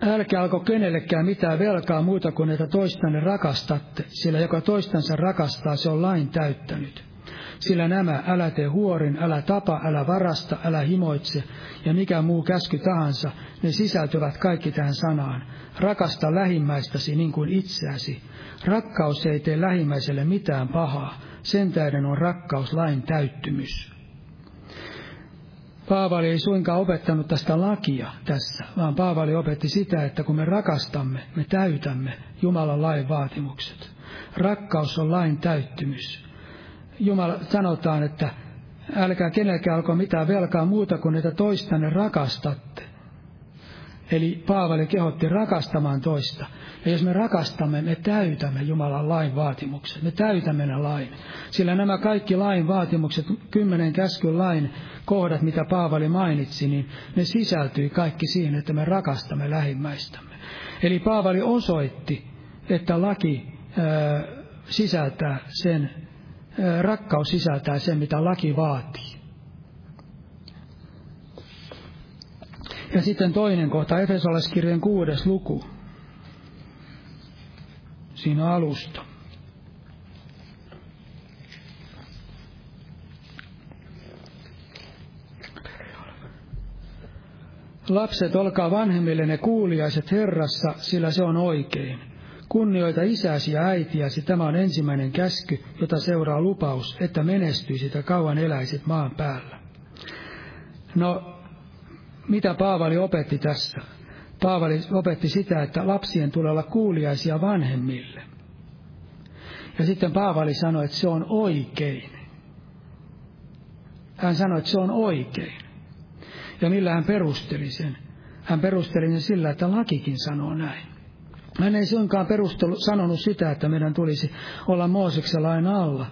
Älkää alko kenellekään mitään velkaa muuta kuin että toistanne rakastatte, sillä joka toistansa rakastaa, se on lain täyttänyt. Sillä nämä, älä tee huorin, älä tapa, älä varasta, älä himoitse, ja mikä muu käsky tahansa, ne sisältyvät kaikki tähän sanaan. Rakasta lähimmäistäsi niin kuin itseäsi. Rakkaus ei tee lähimmäiselle mitään pahaa, sen tähden on rakkaus lain täyttymys. Paavali ei suinkaan opettanut tästä lakia tässä, vaan Paavali opetti sitä, että kun me rakastamme, me täytämme Jumalan lain vaatimukset. Rakkaus on lain täyttymys. Jumala sanotaan, että älkää kenellekään alko mitään velkaa muuta kuin että toistanne rakastatte. Eli Paavali kehotti rakastamaan toista. Ja jos me rakastamme, me täytämme Jumalan lain vaatimukset. Me täytämme ne lain. Sillä nämä kaikki lain vaatimukset, kymmenen käskyn lain kohdat, mitä Paavali mainitsi, niin ne sisältyi kaikki siihen, että me rakastamme lähimmäistämme. Eli Paavali osoitti, että laki sisältää sen, rakkaus sisältää sen, mitä laki vaatii. Ja sitten toinen kohta, Efesolaiskirjan kuudes luku. Siinä alusta. Lapset, olkaa vanhemmillenne kuuliaiset Herrassa, sillä se on oikein. Kunnioita isäsi ja äitiäsi, tämä on ensimmäinen käsky, jota seuraa lupaus, että menestyisit ja kauan eläisit maan päällä. No, mitä Paavali opetti tässä? Paavali opetti sitä, että lapsien tulee olla kuuliaisia vanhemmille. Ja sitten Paavali sanoi, että se on oikein. Hän sanoi, että se on oikein. Ja millä hän perusteli sen? Hän perusteli sen sillä, että lakikin sanoo näin. Hän ei suinkaan perustelu, sanonut sitä, että meidän tulisi olla Mooseksen lain alla,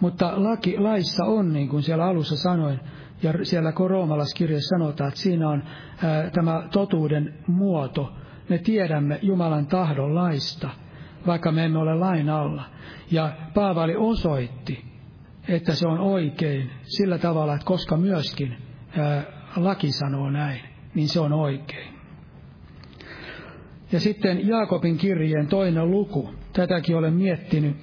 mutta laki, laissa on, niin kuin siellä alussa sanoin, ja siellä roomalaskirjassa sanotaan, että siinä on ää, tämä totuuden muoto. Me tiedämme Jumalan tahdon laista, vaikka me emme ole lain alla. Ja Paavali osoitti, että se on oikein sillä tavalla, että koska myöskin ää, laki sanoo näin, niin se on oikein. Ja sitten Jaakobin kirjeen toinen luku. Tätäkin olen miettinyt,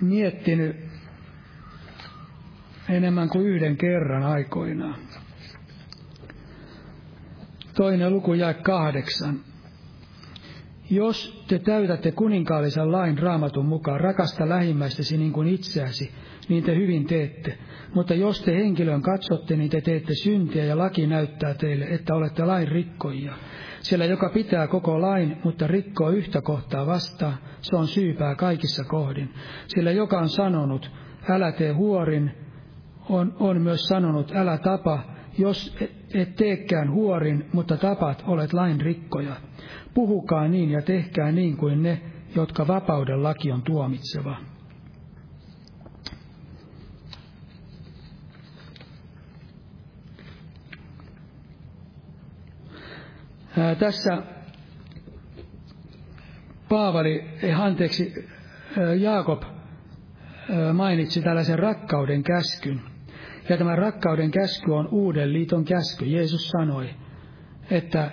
miettinyt enemmän kuin yhden kerran aikoinaan. Toinen luku jää kahdeksan. Jos te täytätte kuninkaallisen lain raamatun mukaan, rakasta lähimmäistäsi niin kuin itseäsi, niin te hyvin teette. Mutta jos te henkilön katsotte, niin te teette syntiä ja laki näyttää teille, että olette lain rikkoja. Sillä joka pitää koko lain, mutta rikkoo yhtä kohtaa vastaan, se on syypää kaikissa kohdin. Sillä joka on sanonut, älä tee huorin, on, on myös sanonut, älä tapa, jos et teekään huorin, mutta tapat, olet lain rikkoja. Puhukaa niin ja tehkää niin kuin ne, jotka vapauden laki on tuomitseva. tässä Paavali, ei anteeksi, Jaakob mainitsi tällaisen rakkauden käskyn. Ja tämä rakkauden käsky on uuden liiton käsky. Jeesus sanoi, että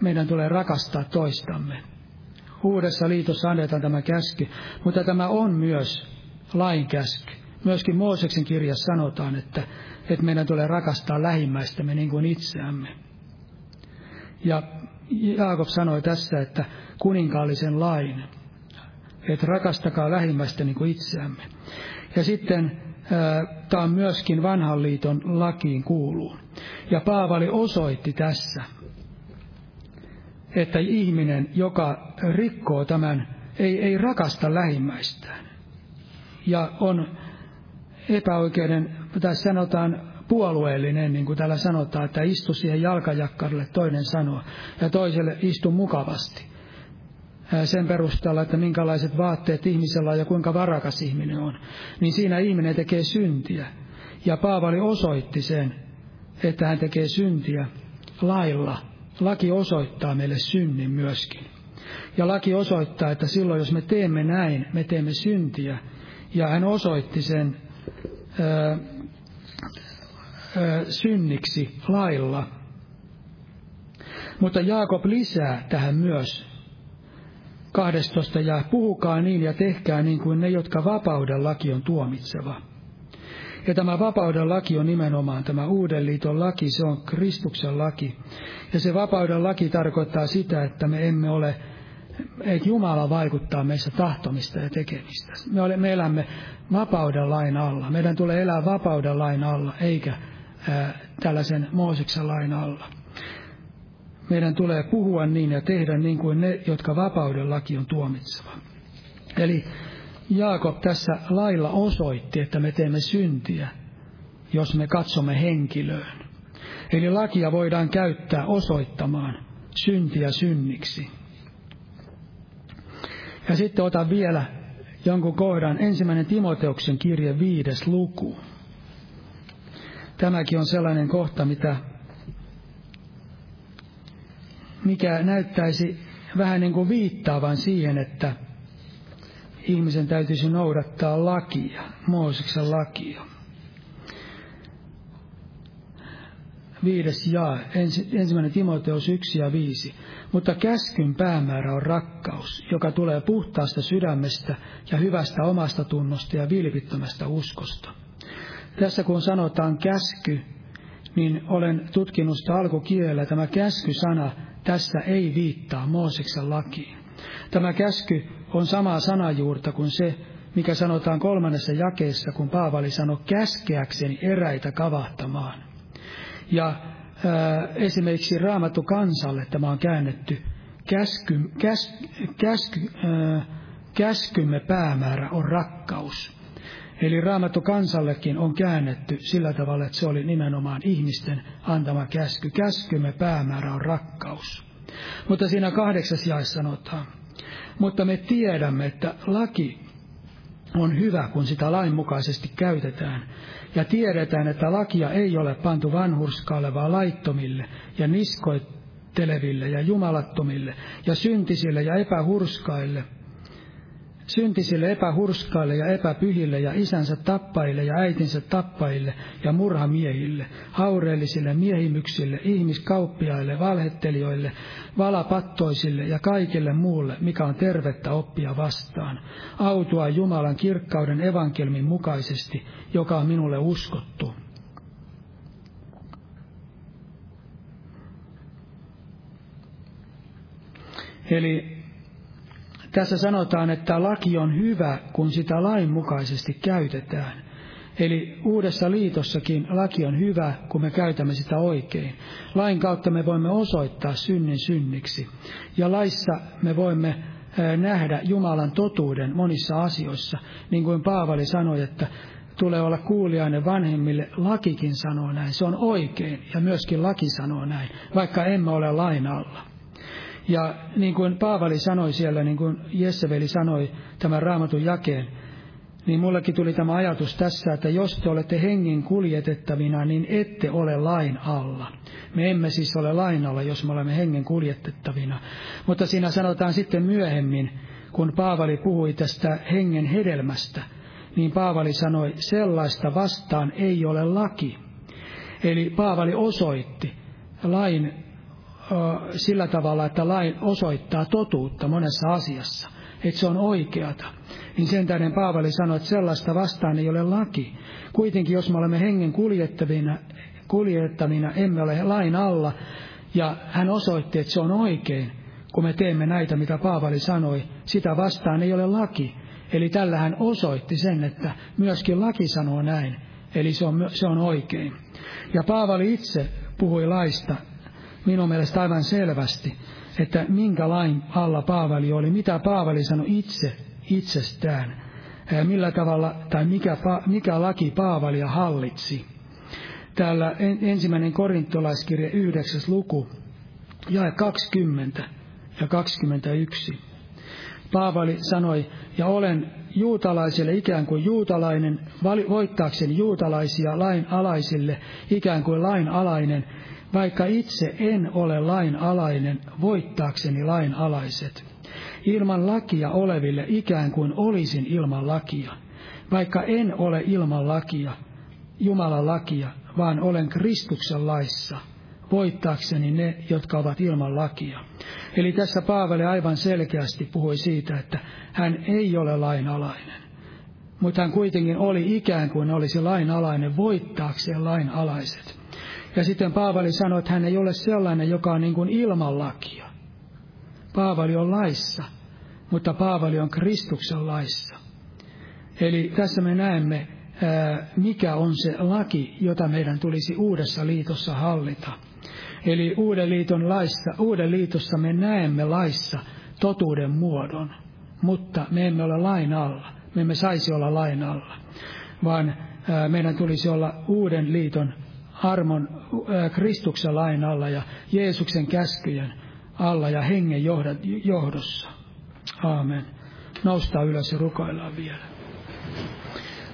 meidän tulee rakastaa toistamme. Uudessa liitossa annetaan tämä käsky, mutta tämä on myös lain käsky. Myöskin Mooseksen kirjassa sanotaan, että, että meidän tulee rakastaa lähimmäistämme niin kuin itseämme. Ja Jaakob sanoi tässä, että kuninkaallisen lain, että rakastakaa lähimmäistä niin kuin itseämme. Ja sitten tämä myöskin vanhan liiton lakiin kuuluu. Ja Paavali osoitti tässä, että ihminen, joka rikkoo tämän, ei, ei rakasta lähimmäistään. Ja on epäoikeuden, tai sanotaan puolueellinen, niin kuin täällä sanotaan, että istu siihen jalkajakkarille, toinen sanoo, ja toiselle istu mukavasti. Sen perusteella, että minkälaiset vaatteet ihmisellä on ja kuinka varakas ihminen on, niin siinä ihminen tekee syntiä. Ja Paavali osoitti sen, että hän tekee syntiä lailla. Laki osoittaa meille synnin myöskin. Ja laki osoittaa, että silloin jos me teemme näin, me teemme syntiä. Ja hän osoitti sen synniksi lailla. Mutta Jaakob lisää tähän myös 12 ja puhukaa niin ja tehkää niin kuin ne, jotka vapauden laki on tuomitseva. Ja tämä vapauden laki on nimenomaan tämä uuden liiton laki, se on Kristuksen laki. Ja se vapauden laki tarkoittaa sitä, että me emme ole, eikä Jumala vaikuttaa meissä tahtomista ja tekemistä. Me, ole, me elämme vapauden lain alla. Meidän tulee elää vapauden lain alla, eikä tällaisen Mooseksen lain alla. Meidän tulee puhua niin ja tehdä niin kuin ne, jotka vapauden laki on tuomitseva. Eli Jaakob tässä lailla osoitti, että me teemme syntiä, jos me katsomme henkilöön. Eli lakia voidaan käyttää osoittamaan syntiä synniksi. Ja sitten otan vielä jonkun kohdan, ensimmäinen Timoteuksen kirje viides luku. Tämäkin on sellainen kohta, mitä, mikä näyttäisi vähän niin kuin viittaavan siihen, että ihmisen täytyisi noudattaa lakia, Mooseksen lakia. Viides ja ensimmäinen Timoteus 1 ja 5. Mutta käskyn päämäärä on rakkaus, joka tulee puhtaasta sydämestä ja hyvästä omasta tunnosta ja vilpittömästä uskosta. Tässä kun sanotaan käsky, niin olen tutkinut sitä alkukielellä. Tämä käsky-sana tässä ei viittaa Mooseksen lakiin. Tämä käsky on samaa sanajuurta kuin se, mikä sanotaan kolmannessa jakeessa, kun Paavali sanoi käskeäkseni eräitä kavahtamaan. Ja ää, esimerkiksi Raamattu kansalle tämä on käännetty käsky, käs, käsky, ää, käskymme päämäärä on rakkaus. Eli Raamattu kansallekin on käännetty sillä tavalla, että se oli nimenomaan ihmisten antama käsky. Käskymme päämäärä on rakkaus. Mutta siinä kahdeksas jae sanotaan, mutta me tiedämme, että laki on hyvä, kun sitä lainmukaisesti käytetään. Ja tiedetään, että lakia ei ole pantu vanhurskaalle, vaan laittomille ja niskoitteleville ja jumalattomille ja syntisille ja epähurskaille – syntisille epähurskaille ja epäpyhille ja isänsä tappajille ja äitinsä tappajille ja murhamiehille, haureellisille miehimyksille, ihmiskauppiaille, valhettelijoille, valapattoisille ja kaikille muulle, mikä on tervettä oppia vastaan, autua Jumalan kirkkauden evankelmin mukaisesti, joka on minulle uskottu. Eli tässä sanotaan, että laki on hyvä, kun sitä lainmukaisesti käytetään. Eli uudessa liitossakin laki on hyvä, kun me käytämme sitä oikein. Lain kautta me voimme osoittaa synnin synniksi. Ja laissa me voimme nähdä Jumalan totuuden monissa asioissa. Niin kuin Paavali sanoi, että tulee olla kuulijainen vanhemmille. Lakikin sanoo näin. Se on oikein ja myöskin laki sanoo näin, vaikka emme ole lain alla. Ja niin kuin Paavali sanoi siellä, niin kuin Jesseveli sanoi tämän raamatun jakeen, niin mullekin tuli tämä ajatus tässä, että jos te olette hengen kuljetettavina, niin ette ole lain alla. Me emme siis ole lain alla, jos me olemme hengen kuljetettavina. Mutta siinä sanotaan sitten myöhemmin, kun Paavali puhui tästä hengen hedelmästä, niin Paavali sanoi, sellaista vastaan ei ole laki. Eli Paavali osoitti lain sillä tavalla, että lain osoittaa totuutta monessa asiassa, että se on oikeata. Niin sen tähden Paavali sanoi, että sellaista vastaan ei ole laki. Kuitenkin jos me olemme hengen kuljettavina, kuljettavina emme ole lain alla, ja hän osoitti, että se on oikein, kun me teemme näitä, mitä Paavali sanoi, sitä vastaan ei ole laki. Eli tällä hän osoitti sen, että myöskin laki sanoo näin, eli se on, se on oikein. Ja Paavali itse puhui laista minun mielestä aivan selvästi, että minkä lain alla Paavali oli, mitä Paavali sanoi itse itsestään, millä tavalla tai mikä, mikä laki Paavalia hallitsi. Täällä ensimmäinen korintolaiskirja 9. luku, jae 20 ja 21. Paavali sanoi, ja olen juutalaisille ikään kuin juutalainen, voittaakseni juutalaisia lain alaisille ikään kuin lain alainen, vaikka itse en ole lain alainen, voittaakseni lain alaiset. Ilman lakia oleville ikään kuin olisin ilman lakia, vaikka en ole ilman lakia, Jumalan lakia, vaan olen Kristuksen laissa, voittaakseni ne, jotka ovat ilman lakia. Eli tässä Paavali aivan selkeästi puhui siitä, että hän ei ole lainalainen. Mutta hän kuitenkin oli ikään kuin olisi lainalainen voittaakseen lainalaiset. Ja sitten Paavali sanoi, että hän ei ole sellainen, joka on niin kuin ilman lakia. Paavali on laissa, mutta Paavali on Kristuksen laissa. Eli tässä me näemme, mikä on se laki, jota meidän tulisi uudessa liitossa hallita. Eli uuden liiton laissa, uuden liitossa me näemme laissa totuuden muodon, mutta me emme ole lain alla. Me emme saisi olla lain alla, vaan meidän tulisi olla uuden liiton armon äh, Kristuksen lain alla ja Jeesuksen käskyjen alla ja hengen johdossa. Aamen. Noustaa ylös ja rukoillaan vielä.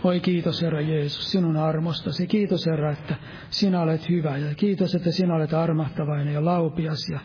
Oi kiitos Herra Jeesus sinun armostasi. Kiitos Herra, että sinä olet hyvä ja kiitos, että sinä olet armahtavainen ja laupias ja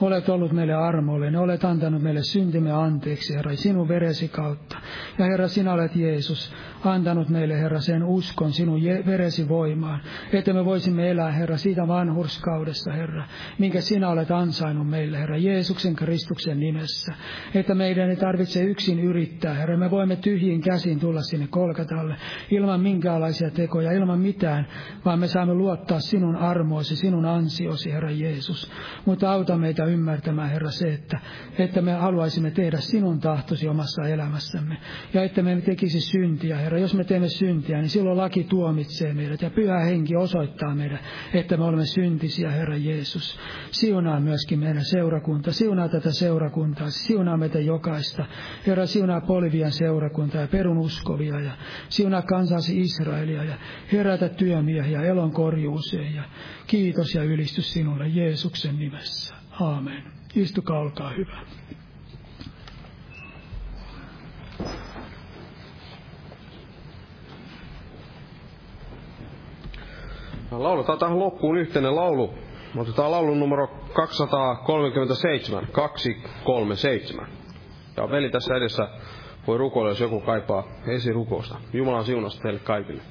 Olet ollut meille armollinen, olet antanut meille syntimme anteeksi, Herra, sinun veresi kautta. Ja Herra, sinä olet Jeesus, antanut meille, Herra, sen uskon sinun veresi voimaan, että me voisimme elää, Herra, siitä vanhurskaudessa, Herra, minkä sinä olet ansainnut meille, Herra, Jeesuksen Kristuksen nimessä. Että meidän ei tarvitse yksin yrittää, Herra, me voimme tyhjin käsin tulla sinne Kolkatalle, ilman minkäänlaisia tekoja, ilman mitään, vaan me saamme luottaa sinun armoosi, sinun ansiosi, Herra Jeesus. Mutta auta meitä ymmärtämään, Herra, se, että, että me haluaisimme tehdä sinun tahtosi omassa elämässämme, ja että me tekisi syntiä, Herra. Jos me teemme syntiä, niin silloin laki tuomitsee meidät, ja pyhä henki osoittaa meidät, että me olemme syntisiä, Herra Jeesus. Siunaa myöskin meidän seurakunta, siunaa tätä seurakuntaa, siunaa meitä jokaista. Herra, siunaa Polivian seurakuntaa ja perun uskovia, ja siunaa kansasi Israelia, ja herätä työmiehiä elon korjuuseen, ja kiitos ja ylistys sinulle Jeesuksen nimessä. Aamen. Istukaa, olkaa hyvä. Lauletaan tähän loppuun yhteinen laulu. Otetaan laulun numero 237, 237. Ja veli tässä edessä voi rukoilla, jos joku kaipaa esirukousta. Jumalan siunasta teille kaikille.